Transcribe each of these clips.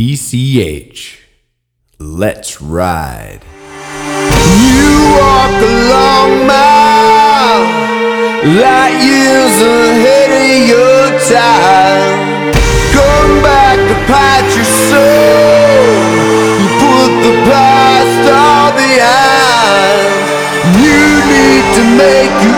PCH. Let's ride. You walk a long mile, light years ahead of your time. Come back to your soul, put the past all behind. You need to make you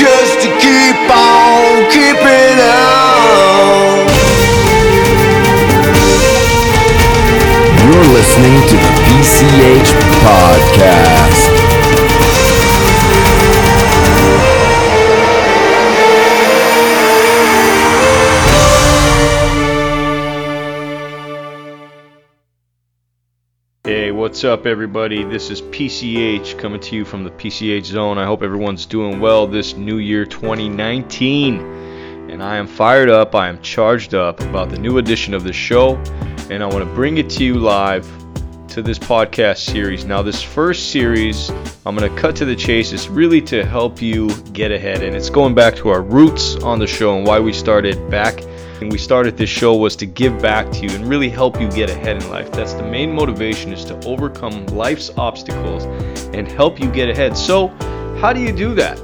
just to keep on keeping on. You're listening to the PCH Podcast. What's up, everybody? This is PCH coming to you from the PCH Zone. I hope everyone's doing well this new year 2019. And I am fired up, I am charged up about the new edition of the show, and I want to bring it to you live to this podcast series. Now, this first series, I'm going to cut to the chase. It's really to help you get ahead, and it's going back to our roots on the show and why we started back and we started this show was to give back to you and really help you get ahead in life. That's the main motivation is to overcome life's obstacles and help you get ahead. So, how do you do that?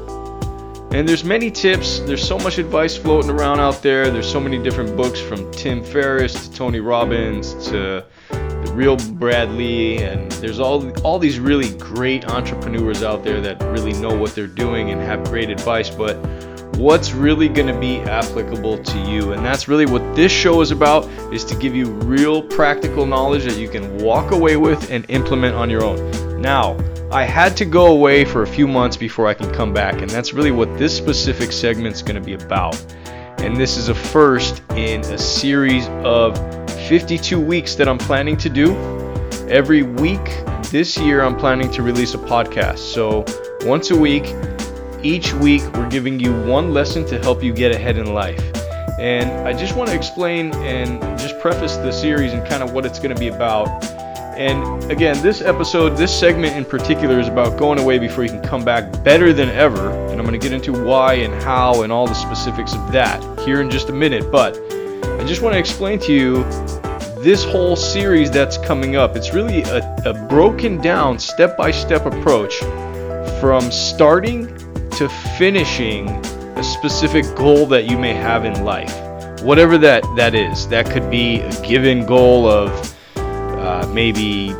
And there's many tips, there's so much advice floating around out there. There's so many different books from Tim Ferriss to Tony Robbins to the real Brad Lea and there's all all these really great entrepreneurs out there that really know what they're doing and have great advice, but what's really going to be applicable to you. And that's really what this show is about is to give you real practical knowledge that you can walk away with and implement on your own. Now i had to go away for a few months before i can come back and that's really what this specific segment is going to be about. And this is a first in a series of 52 weeks that i'm planning to do. Every week this year i'm planning to release a podcast. So once a week each week, we're giving you one lesson to help you get ahead in life. And I just want to explain and just preface the series and kind of what it's going to be about. And again, this episode, this segment in particular, is about going away before you can come back better than ever. And I'm going to get into why and how and all the specifics of that here in just a minute. But I just want to explain to you this whole series that's coming up. It's really a, a broken down step by step approach from starting to finishing a specific goal that you may have in life. Whatever that, that is, that could be a given goal of uh, maybe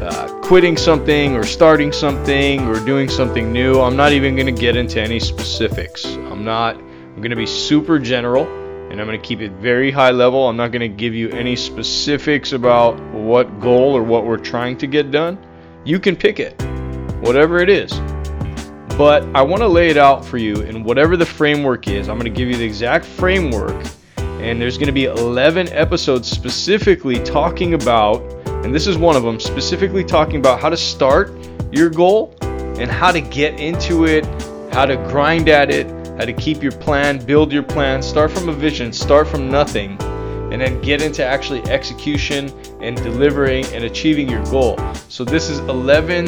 uh, quitting something or starting something or doing something new. I'm not even going to get into any specifics. I'm not, I'm going to be super general and I'm going to keep it very high level. I'm not going to give you any specifics about what goal or what we're trying to get done. You can pick it, whatever it is. But I want to lay it out for you in whatever the framework is. I'm going to give you the exact framework, and there's going to be 11 episodes specifically talking about, and this is one of them, specifically talking about how to start your goal and how to get into it, how to grind at it, how to keep your plan, build your plan, start from a vision, start from nothing, and then get into actually execution and delivering and achieving your goal. So this is 11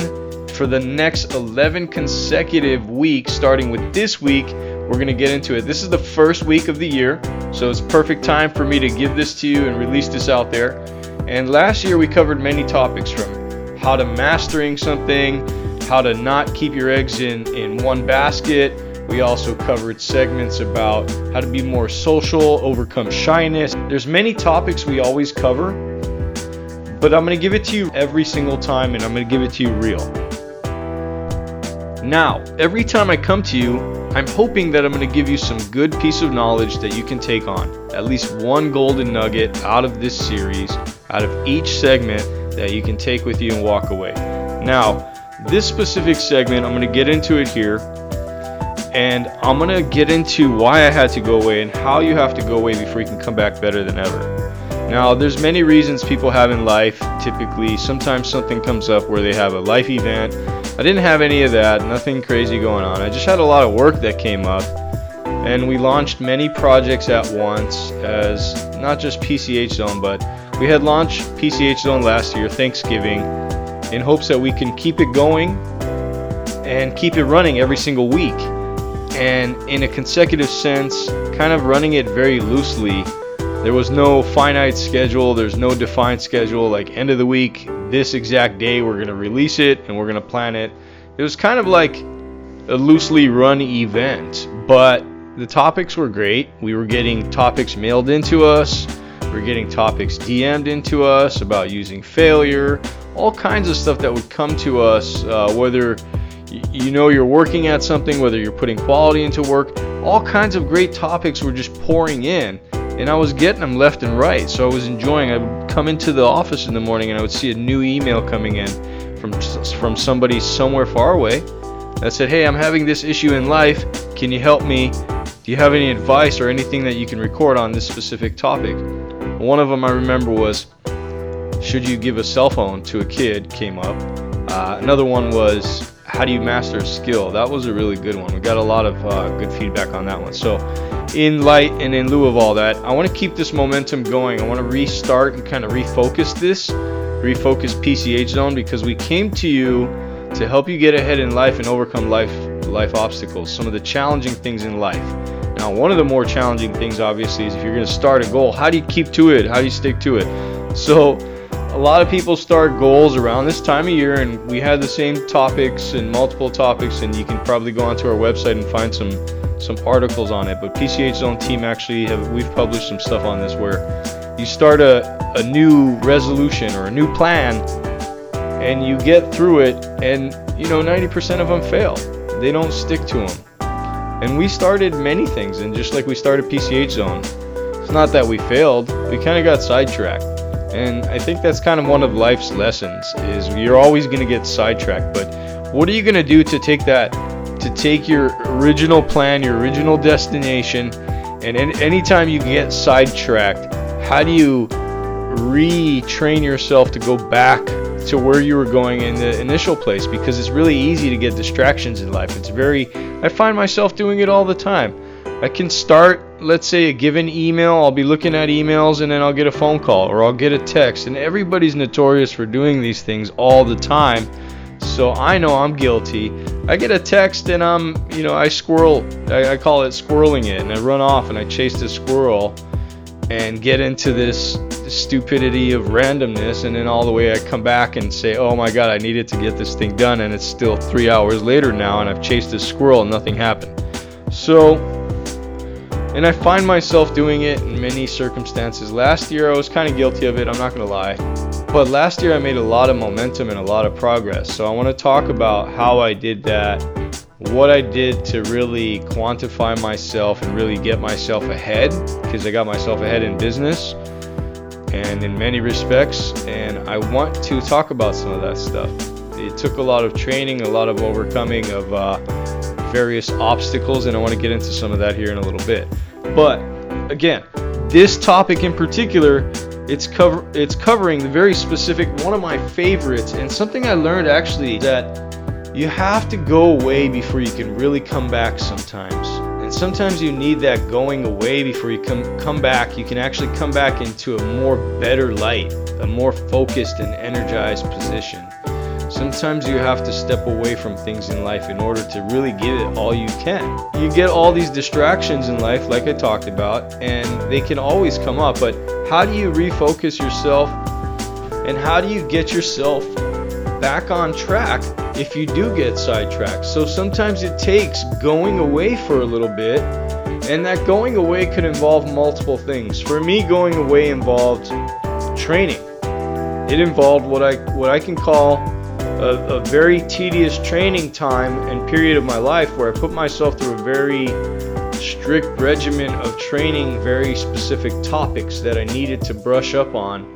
for the next 11 consecutive weeks, starting with this week. We're going to get into it. This is the first week of the year, so it's perfect time for me to give this to you and release this out there. And last year we covered many topics from how to mastering something, how to not keep your eggs in, in one basket. We also covered segments about how to be more social, overcome shyness. There's many topics we always cover, but I'm going to give it to you every single time and I'm going to give it to you real. Now, every time I come to you, I'm hoping that I'm going to give you some good piece of knowledge that you can take on. At least one golden nugget out of this series, out of each segment that you can take with you and walk away. Now, this specific segment, I'm going to get into it here. And I'm going to get into why I had to go away and how you have to go away before you can come back better than ever. Now, there's many reasons people have in life. Typically, sometimes something comes up where they have a life event. I didn't have any of that, nothing crazy going on. I just had a lot of work that came up. And we launched many projects at once as not just PCH Zone, but we had launched PCH Zone last year, Thanksgiving, in hopes that we can keep it going and keep it running every single week. And in a consecutive sense, kind of running it very loosely. There was no finite schedule, there's no defined schedule, like end of the week, this exact day, we're going to release it and we're going to plan it. It was kind of like a loosely run event, but the topics were great. We were getting topics mailed into us, we are getting topics DM'd into us about using failure, all kinds of stuff that would come to us, uh, whether you know you're working at something, whether you're putting quality into work, all kinds of great topics were just pouring in. And I was getting them left and right, so I was enjoying. I come into the office in the morning and I would see a new email coming in from from somebody somewhere far away that said, "Hey, I'm having this issue in life. Can you help me? Do you have any advice or anything that you can record on this specific topic?" One of them I remember was, "Should you give a cell phone to a kid?" Came up. Uh, another one was, how do you master a skill? That was a really good one. We got a lot of uh, good feedback on that one. So, in light and in lieu of all that, I want to keep this momentum going. I want to restart and kind of refocus this, refocus PCH Zone because we came to you to help you get ahead in life and overcome life life obstacles, some of the challenging things in life. Now, one of the more challenging things, obviously, is if you're going to start a goal, how do you keep to it? How do you stick to it? So, a lot of people start goals around this time of year, and we had the same topics and multiple topics, and you can probably go onto our website and find some some articles on it. But PCH Zone team actually have we've published some stuff on this where you start a, a new resolution or a new plan, and you get through it, and you know 90% of them fail. They don't stick to them. And we started many things, and just like we started PCH Zone, it's not that we failed. We kind of got sidetracked and I think that's kind of one of life's lessons is you're always going to get sidetracked, but what are you going to do to take that to take your original plan, your original destination, and anytime you get sidetracked, how do you retrain yourself to go back to where you were going in the initial place because it's really easy to get distractions in life. It's very I find myself doing it all the time. I can start, let's say, a given email. I'll be looking at emails and then I'll get a phone call or I'll get a text. And everybody's notorious for doing these things all the time. So I know I'm guilty. I get a text and I'm, you know, I squirrel, I, I call it squirreling it, and I run off and I chase the squirrel and get into this stupidity of randomness. And then all the way I come back and say, oh my God, I needed to get this thing done. And it's still three hours later now and I've chased this squirrel and nothing happened. So and I find myself doing it in many circumstances. Last year I was kind of guilty of it, I'm not going to lie. But last year I made a lot of momentum and a lot of progress. So I want to talk about how I did that, what I did to really quantify myself and really get myself ahead, because I got myself ahead in business and in many respects. And I want to talk about some of that stuff. It took a lot of training, a lot of overcoming of. Uh, various obstacles, and I want to get into some of that here in a little bit. But again, this topic in particular, it's cover it's covering the very specific one of my favorites, and something I learned actually that you have to go away before you can really come back sometimes. And sometimes you need that going away before you come come back. You can actually come back into a more better light, a more focused and energized position. Sometimes you have to step away from things in life in order to really give it all you can. You get all these distractions in life, like I talked about, and they can always come up. But how do you refocus yourself and how do you get yourself back on track if you do get sidetracked? So sometimes it takes going away for a little bit, and that going away could involve multiple things. For me, going away involved training. It involved what I what I can call a, a, very tedious training time and period of my life where I put myself through a very strict regimen of training very specific topics that I needed to brush up on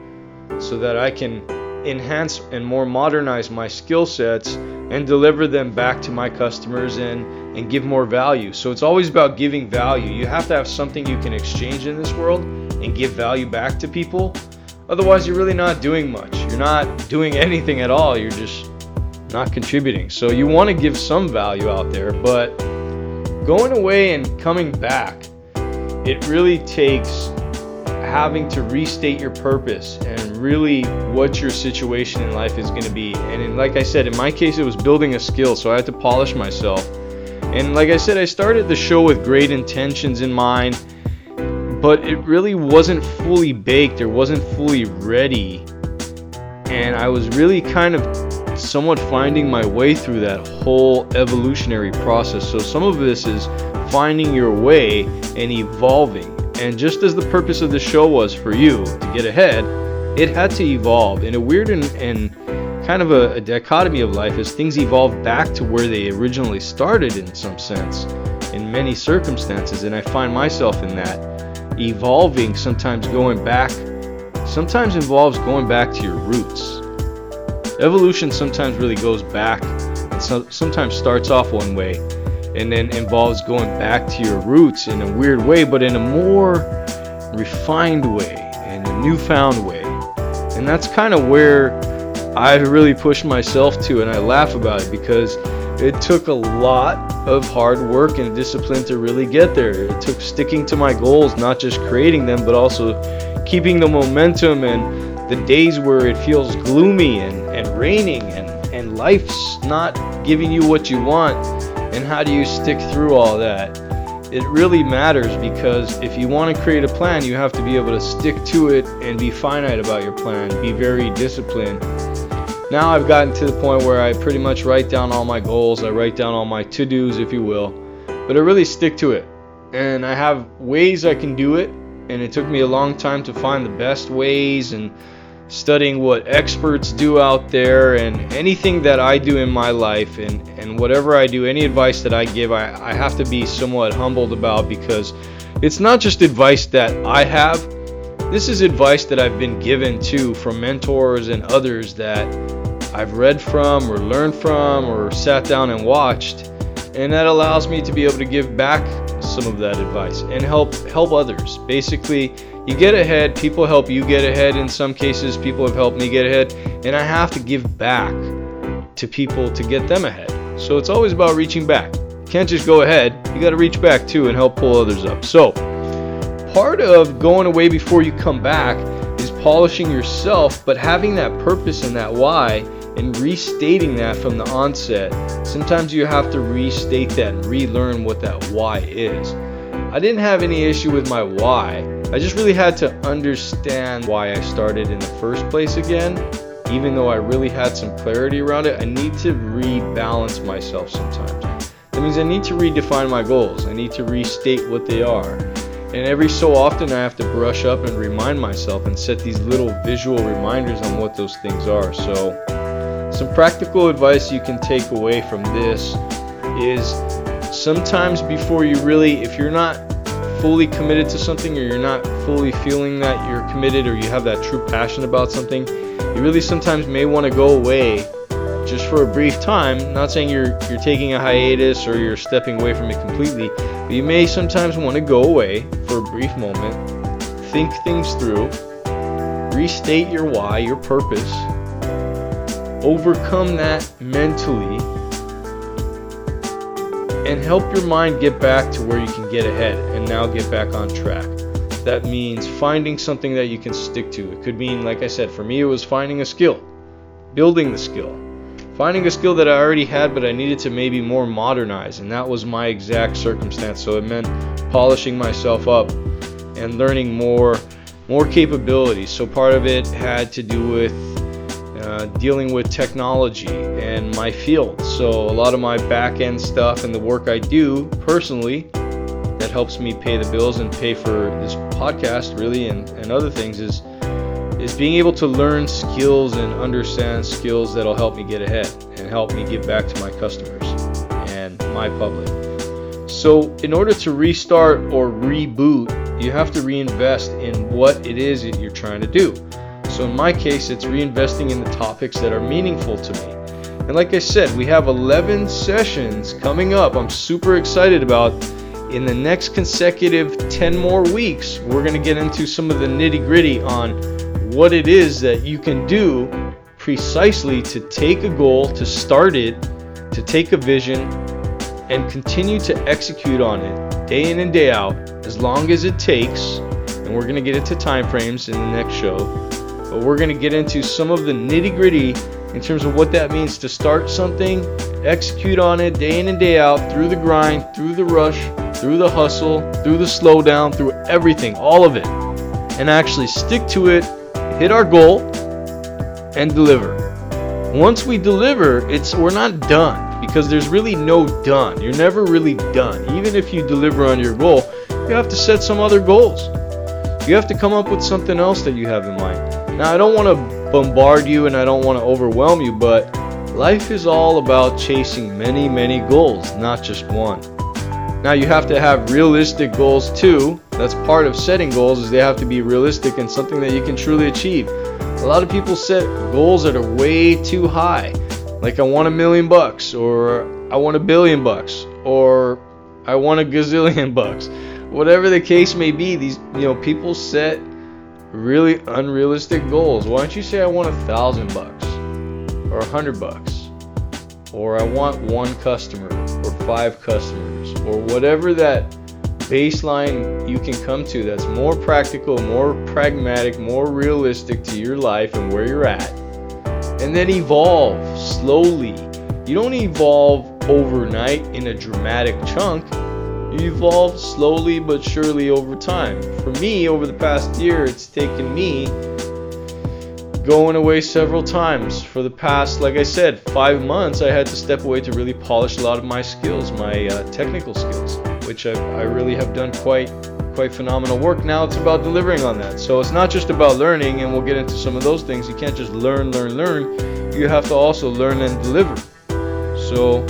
so that I can enhance and more modernize my skill sets and deliver them back to my customers and, and give more value. So it's always about giving value. You have to have something you can exchange in this world and give value back to people. Otherwise, you're really not doing much. You're not doing anything at all. You're just not contributing. So you want to give some value out there, but going away and coming back, it really takes having to restate your purpose and really what your situation in life is going to be. And in, like I said, in my case, it was building a skill, so I had to polish myself. And like I said, I started the show with great intentions in mind, but it really wasn't fully baked or wasn't fully ready. And I was really kind of somewhat finding my way through that whole evolutionary process. So some of this is finding your way and evolving. And just as the purpose of the show was for you to get ahead, it had to evolve in a weird and, and kind of a, a, dichotomy of life as things evolve back to where they originally started in some sense, in many circumstances. And I find myself in that evolving, sometimes going back, sometimes involves going back to your roots. Evolution sometimes really goes back and so, sometimes starts off one way and then involves going back to your roots in a weird way, but in a more refined way, and a newfound way. And that's kind of where I've really pushed myself to, and I laugh about it because it took a lot of hard work and discipline to really get there. It took sticking to my goals, not just creating them, but also keeping the momentum and the days where it feels gloomy and, and raining and, and life's not giving you what you want and how do you stick through all that? It really matters because if you want to create a plan, you have to be able to stick to it and be finite about your plan, be very disciplined. Now I've gotten to the point where I pretty much write down all my goals, I write down all my to dos, if you will, but I really stick to it. And I have ways I can do it, and it took me a long time to find the best ways and studying what experts do out there and anything that I do in my life and, and whatever I do, any advice that I give, I, I have to be somewhat humbled about because it's not just advice that I have. This is advice that I've been given to from mentors and others that I've read from or learned from or sat down and watched. And that allows me to be able to give back some of that advice and help help others. Basically, you get ahead, people help you get ahead. In some cases, people have helped me get ahead, and I have to give back to people to get them ahead. So it's always about reaching back. You can't just go ahead, you got to reach back too and help pull others up. So, part of going away before you come back is polishing yourself, but having that purpose and that why and restating that from the onset. Sometimes you have to restate that and relearn what that why is. I didn't have any issue with my why. I just really had to understand why I started in the first place again. Even though I really had some clarity around it, I need to rebalance myself sometimes. That means I need to redefine my goals. I need to restate what they are. And every so often, I have to brush up and remind myself and set these little visual reminders on what those things are. So, some practical advice you can take away from this is sometimes before you really, if you're not fully committed to something or you're not fully feeling that you're committed or you have that true passion about something, you really sometimes may want to go away just for a brief time. Not saying you're you're taking a hiatus or you're stepping away from it completely, but you may sometimes want to go away for a brief moment, think things through, restate your why, your purpose, overcome that mentally and help your mind get back to where you can get ahead and now get back on track. That means finding something that you can stick to. It could mean, like I said, for me, it was finding a skill, building the skill, finding a skill that I already had, but I needed to maybe more modernize, and that was my exact circumstance. So it meant polishing myself up and learning more, more capabilities. So part of it had to do with uh, dealing with technology and my field. So a lot of my back end stuff and the work I do personally that helps me pay the bills and pay for this podcast really and, and other things is is being able to learn skills and understand skills that'll help me get ahead and help me give back to my customers and my public. So in order to restart or reboot, you have to reinvest in what it is that you're trying to do. So in my case, it's reinvesting in the topics that are meaningful to me. And like I said, we have 11 sessions coming up. I'm super excited about. In the next consecutive 10 more weeks, we're going to get into some of the nitty gritty on what it is that you can do precisely to take a goal, to start it, to take a vision, and continue to execute on it day in and day out as long as it takes. And we're going to get into time frames in the next show But we're going to get into some of the nitty gritty in terms of what that means to start something, execute on it day in and day out, through the grind, through the rush, through the hustle, through the slowdown, through everything, all of it, and actually stick to it, hit our goal, and deliver. Once we deliver, it's we're not done because there's really no done. You're never really done. Even if you deliver on your goal, you have to set some other goals. You have to come up with something else that you have in mind. Now, I don't want to bombard you and I don't want to overwhelm you, but life is all about chasing many, many goals, not just one. Now, you have to have realistic goals too. That's part of setting goals is they have to be realistic and something that you can truly achieve. A lot of people set goals that are way too high like I want a million bucks, or I want a billion bucks, or I want a gazillion bucks. Whatever the case may be, these you know people set really unrealistic goals. Why don't you say I want a thousand bucks, or a hundred bucks, or I want one customer, or five customers, or whatever that baseline you can come to that's more practical, more pragmatic, more realistic to your life and where you're at and then evolve slowly. You don't evolve overnight in a dramatic chunk. You evolve slowly but surely over time. For me, over the past year, it's taken me going away several times. For the past, like I said, five months, I had to step away to really polish a lot of my skills, my uh, technical skills, which I, I really have done quite quite phenomenal work. Now it's about delivering on that. So it's not just about learning, and we'll get into some of those things. You can't just learn, learn, learn. You have to also learn and deliver. So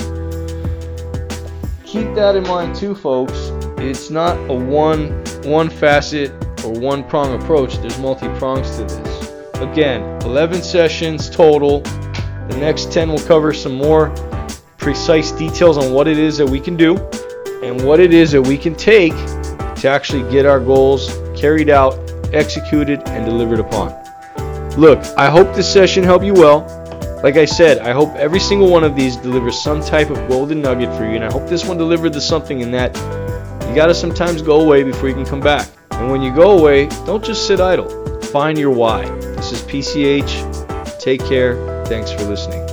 keep that in mind too, folks. It's not a one one facet or one prong approach. There's multi prongs to this. Again, 11 sessions total. The next 10 will cover some more precise details on what it is that we can do and what it is that we can take to actually get our goals carried out, executed, and delivered upon. Look, I hope this session helped you well. Like I said, I hope every single one of these delivers some type of golden nugget for you, and I hope this one delivered the something in that you gotta sometimes go away before you can come back. And when you go away, don't just sit idle. Find your why. This is PCH. Take care. Thanks for listening.